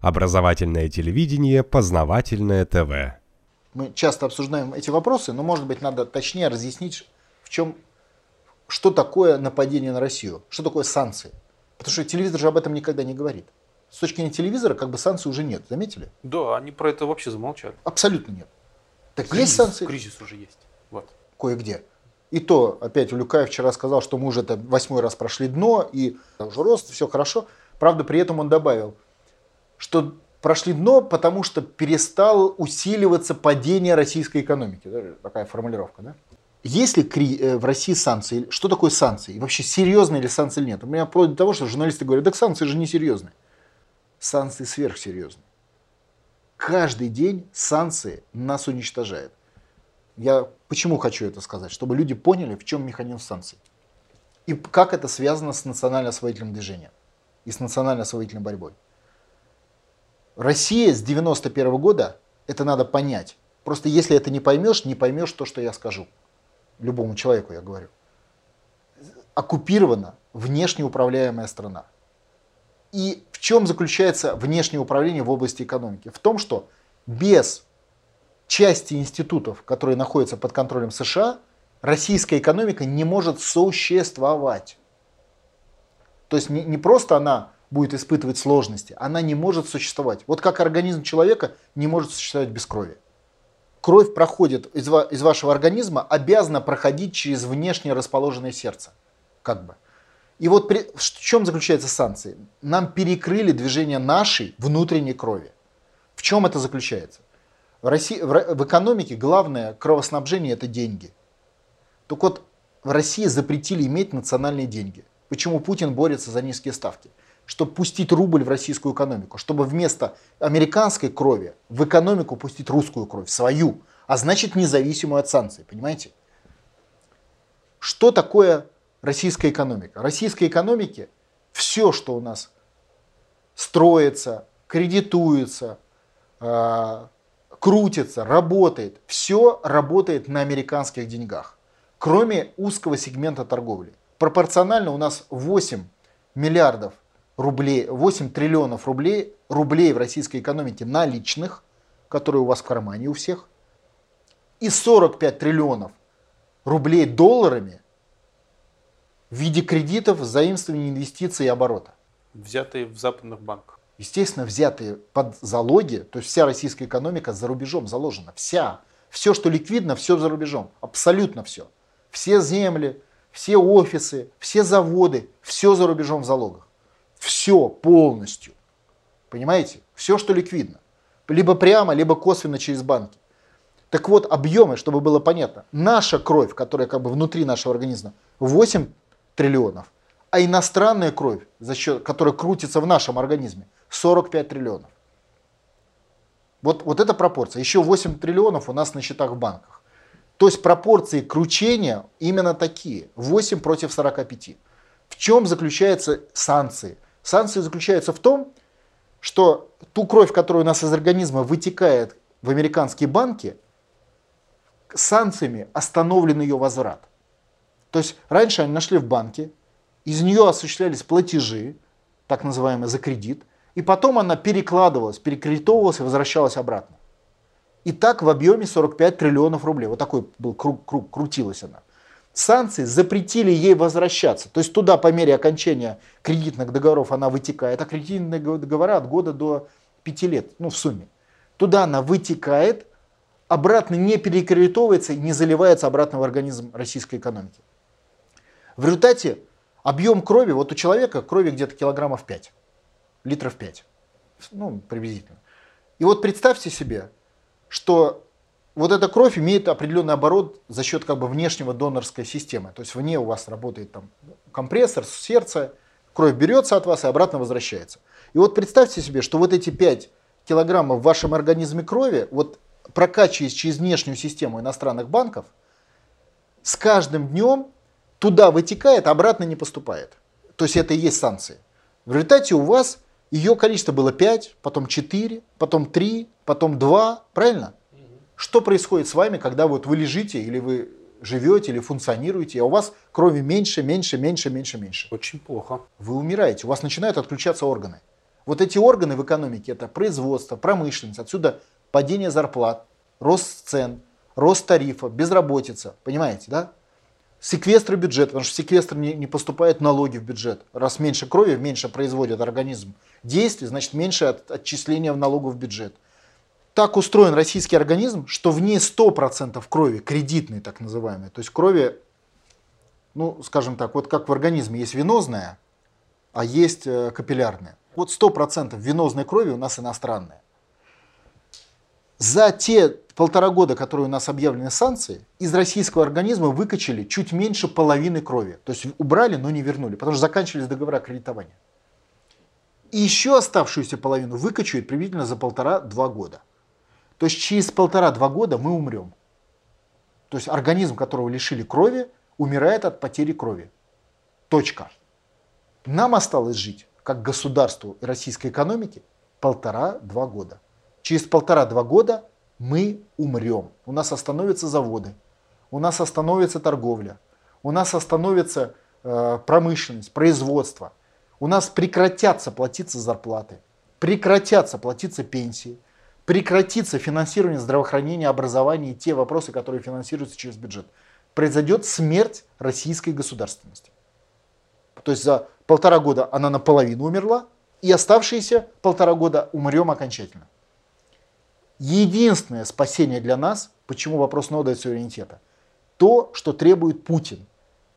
Образовательное телевидение, познавательное ТВ. Мы часто обсуждаем эти вопросы, но, может быть, надо точнее разъяснить, в чем, что такое нападение на Россию, что такое санкции. Потому что телевизор же об этом никогда не говорит. С точки зрения телевизора, как бы санкций уже нет, заметили? Да, они про это вообще замолчали. Абсолютно нет. Так кризис, есть санкции? Кризис уже есть. Вот. Кое-где. И то, опять, Улюкаев вчера сказал, что мы уже это восьмой раз прошли дно, и уже рост, все хорошо. Правда, при этом он добавил, что прошли дно, потому что перестало усиливаться падение российской экономики. Такая формулировка, да? Есть ли э, в России санкции? Что такое санкции? И вообще серьезные ли санкции или нет? У меня вплоть до того, что журналисты говорят, так санкции же не серьезные. Санкции сверхсерьезные. Каждый день санкции нас уничтожают. Я почему хочу это сказать? Чтобы люди поняли, в чем механизм санкций. И как это связано с национально-освоительным движением и с национально-освоительной борьбой. Россия с 91 -го года, это надо понять. Просто если это не поймешь, не поймешь то, что я скажу. Любому человеку я говорю. Оккупирована внешне управляемая страна. И в чем заключается внешнее управление в области экономики? В том, что без части институтов, которые находятся под контролем США, российская экономика не может существовать. То есть не, не просто она будет испытывать сложности, она не может существовать. Вот как организм человека не может существовать без крови. Кровь проходит из, из вашего организма, обязана проходить через внешне расположенное сердце. Как бы. И вот при, в чем заключается санкции? Нам перекрыли движение нашей внутренней крови. В чем это заключается? В, России, в, в экономике главное кровоснабжение это деньги. Так вот, в России запретили иметь национальные деньги. Почему Путин борется за низкие ставки? Чтобы пустить рубль в российскую экономику, чтобы вместо американской крови в экономику пустить русскую кровь, свою, а значит независимую от санкций, понимаете? Что такое российская экономика? Российской экономике все, что у нас строится, кредитуется, а, крутится, работает, все работает на американских деньгах, кроме узкого сегмента торговли. Пропорционально у нас 8 миллиардов рублей, 8 триллионов рублей, рублей в российской экономике наличных, которые у вас в кармане у всех, и 45 триллионов рублей долларами в виде кредитов, заимствований, инвестиций и оборота. Взятые в западных банках естественно, взятые под залоги, то есть вся российская экономика за рубежом заложена, вся. Все, что ликвидно, все за рубежом, абсолютно все. Все земли, все офисы, все заводы, все за рубежом в залогах. Все полностью. Понимаете? Все, что ликвидно. Либо прямо, либо косвенно через банки. Так вот, объемы, чтобы было понятно. Наша кровь, которая как бы внутри нашего организма, 8 триллионов, а иностранная кровь, за счет, которая крутится в нашем организме, 45 триллионов. Вот, вот эта пропорция. Еще 8 триллионов у нас на счетах в банках. То есть пропорции кручения именно такие. 8 против 45. В чем заключаются санкции? Санкции заключаются в том, что ту кровь, которая у нас из организма вытекает в американские банки, санкциями остановлен ее возврат. То есть раньше они нашли в банке, из нее осуществлялись платежи, так называемые за кредит, и потом она перекладывалась, перекредитовывалась и возвращалась обратно. И так в объеме 45 триллионов рублей. Вот такой был круг, круг крутилась она. Санкции запретили ей возвращаться. То есть туда по мере окончания кредитных договоров она вытекает, а кредитные договора от года до 5 лет, ну в сумме. Туда она вытекает, обратно не перекредитовывается и не заливается обратно в организм российской экономики. В результате объем крови, вот у человека крови где-то килограммов 5 литров 5. Ну, приблизительно. И вот представьте себе, что вот эта кровь имеет определенный оборот за счет как бы внешнего донорской системы. То есть вне у вас работает там компрессор, сердце, кровь берется от вас и обратно возвращается. И вот представьте себе, что вот эти 5 килограммов в вашем организме крови, вот прокачиваясь через внешнюю систему иностранных банков, с каждым днем туда вытекает, а обратно не поступает. То есть это и есть санкции. В результате у вас ее количество было 5, потом 4, потом 3, потом 2, правильно? Что происходит с вами, когда вот вы лежите или вы живете или функционируете, а у вас крови меньше, меньше, меньше, меньше, меньше? Очень плохо. Вы умираете, у вас начинают отключаться органы. Вот эти органы в экономике это производство, промышленность, отсюда падение зарплат, рост цен, рост тарифов, безработица, понимаете, да? Секвестры бюджета, потому что секвестр не, не поступает налоги в бюджет. Раз меньше крови, меньше производит организм действий, значит меньше от, отчисления в налогов в бюджет. Так устроен российский организм, что в ней 100% крови, кредитной так называемой, то есть крови, ну скажем так, вот как в организме есть венозная, а есть э, капиллярная. Вот 100% венозной крови у нас иностранная. За те полтора года, которые у нас объявлены санкции, из российского организма выкачали чуть меньше половины крови. То есть убрали, но не вернули, потому что заканчивались договора кредитования. И еще оставшуюся половину выкачивают приблизительно за полтора-два года. То есть через полтора-два года мы умрем. То есть организм, которого лишили крови, умирает от потери крови. Точка. Нам осталось жить, как государству и российской экономике, полтора-два года. Через полтора-два года мы умрем. У нас остановятся заводы, у нас остановится торговля, у нас остановится э, промышленность, производство, у нас прекратятся платиться зарплаты, прекратятся платиться пенсии, прекратится финансирование здравоохранения, образования и те вопросы, которые финансируются через бюджет. Произойдет смерть российской государственности. То есть за полтора года она наполовину умерла, и оставшиеся полтора года умрем окончательно единственное спасение для нас, почему вопрос нода и суверенитета, то, что требует Путин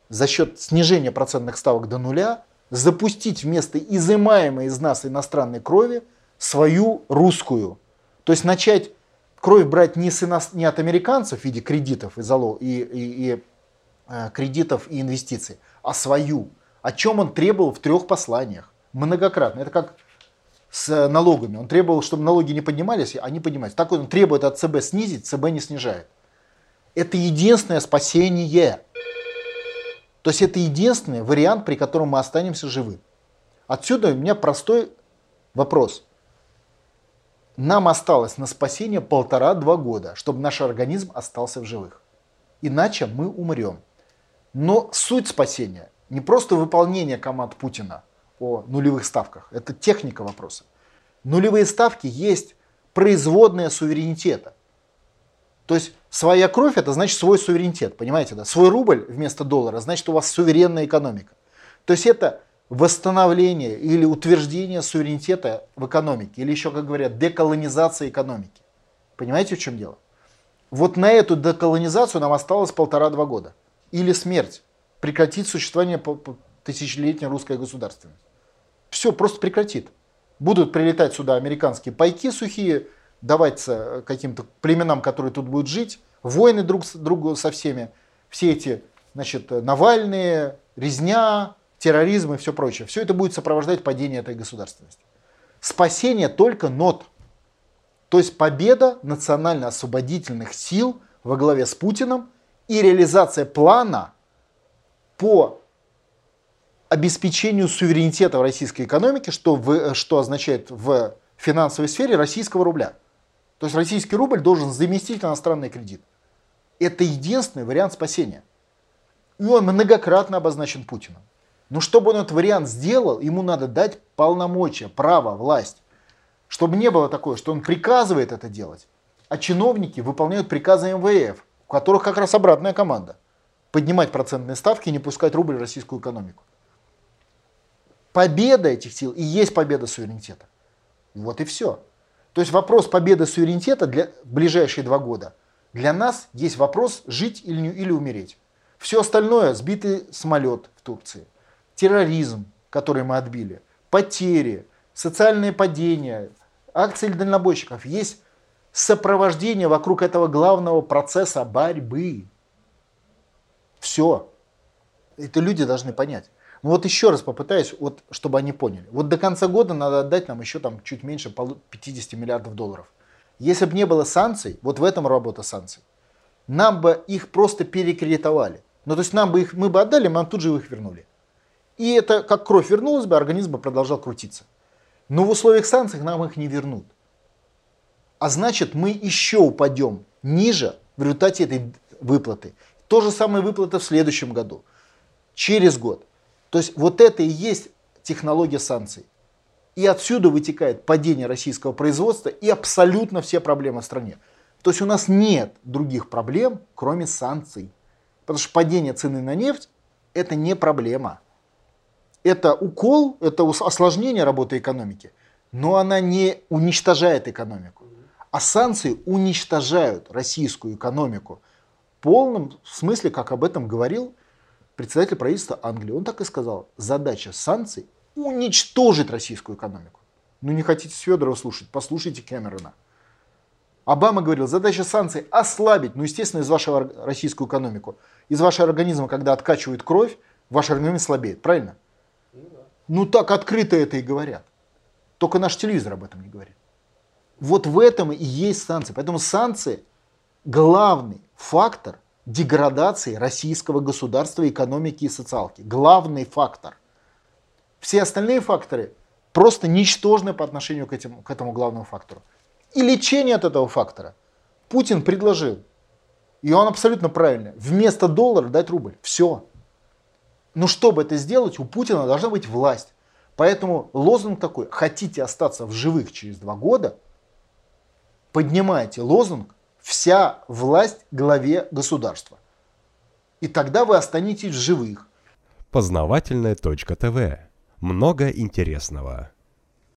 за счет снижения процентных ставок до нуля, запустить вместо изымаемой из нас иностранной крови свою русскую. То есть начать кровь брать не, с ино... не от американцев в виде кредитов и, залог, и, и, и э, кредитов и инвестиций, а свою. О чем он требовал в трех посланиях. Многократно. Это как с налогами. Он требовал, чтобы налоги не поднимались, а не поднимались. Так он требует от ЦБ снизить, ЦБ не снижает. Это единственное спасение. То есть это единственный вариант, при котором мы останемся живы. Отсюда у меня простой вопрос. Нам осталось на спасение полтора-два года, чтобы наш организм остался в живых. Иначе мы умрем. Но суть спасения не просто выполнение команд Путина – о нулевых ставках. Это техника вопроса. Нулевые ставки есть производная суверенитета. То есть своя кровь это значит свой суверенитет, понимаете, да? Свой рубль вместо доллара значит у вас суверенная экономика. То есть это восстановление или утверждение суверенитета в экономике, или еще, как говорят, деколонизация экономики. Понимаете, в чем дело? Вот на эту деколонизацию нам осталось полтора-два года. Или смерть. Прекратить существование тысячелетней русской государственности все просто прекратит. Будут прилетать сюда американские пайки сухие, даваться каким-то племенам, которые тут будут жить, войны друг с другом со всеми, все эти значит, Навальные, резня, терроризм и все прочее. Все это будет сопровождать падение этой государственности. Спасение только нот. То есть победа национально-освободительных сил во главе с Путиным и реализация плана по обеспечению суверенитета в российской экономике, что, в, что означает в финансовой сфере российского рубля. То есть российский рубль должен заместить иностранный кредит. Это единственный вариант спасения. И он многократно обозначен Путиным. Но чтобы он этот вариант сделал, ему надо дать полномочия, право, власть. Чтобы не было такое, что он приказывает это делать, а чиновники выполняют приказы МВФ, у которых как раз обратная команда. Поднимать процентные ставки и не пускать рубль в российскую экономику победа этих сил и есть победа суверенитета. Вот и все. То есть вопрос победы суверенитета для ближайшие два года для нас есть вопрос жить или, или умереть. Все остальное, сбитый самолет в Турции, терроризм, который мы отбили, потери, социальные падения, акции дальнобойщиков, есть сопровождение вокруг этого главного процесса борьбы. Все. Это люди должны понять. Ну вот еще раз попытаюсь, вот, чтобы они поняли. Вот до конца года надо отдать нам еще там чуть меньше 50 миллиардов долларов. Если бы не было санкций, вот в этом работа санкций, нам бы их просто перекредитовали. Ну то есть нам бы их, мы бы отдали, нам тут же их вернули. И это как кровь вернулась бы, организм бы продолжал крутиться. Но в условиях санкций нам их не вернут. А значит мы еще упадем ниже в результате этой выплаты. То же самое выплата в следующем году. Через год. То есть вот это и есть технология санкций. И отсюда вытекает падение российского производства и абсолютно все проблемы в стране. То есть у нас нет других проблем, кроме санкций. Потому что падение цены на нефть – это не проблема. Это укол, это осложнение работы экономики, но она не уничтожает экономику. А санкции уничтожают российскую экономику. В полном смысле, как об этом говорил председатель правительства Англии. Он так и сказал, задача санкций – уничтожить российскую экономику. Ну не хотите с Федорова слушать, послушайте Кэмерона. Обама говорил, задача санкций ослабить, ну, естественно, из вашего российскую экономику. Из вашего организма, когда откачивают кровь, ваш организм слабеет, правильно? Ну, так открыто это и говорят. Только наш телевизор об этом не говорит. Вот в этом и есть санкции. Поэтому санкции главный фактор деградации российского государства, экономики и социалки. Главный фактор. Все остальные факторы просто ничтожны по отношению к, этим, к этому главному фактору и лечение от этого фактора. Путин предложил, и он абсолютно правильно, вместо доллара дать рубль. Все. Но чтобы это сделать, у Путина должна быть власть. Поэтому лозунг такой, хотите остаться в живых через два года, поднимайте лозунг «Вся власть главе государства». И тогда вы останетесь в живых. Познавательная точка ТВ. Много интересного.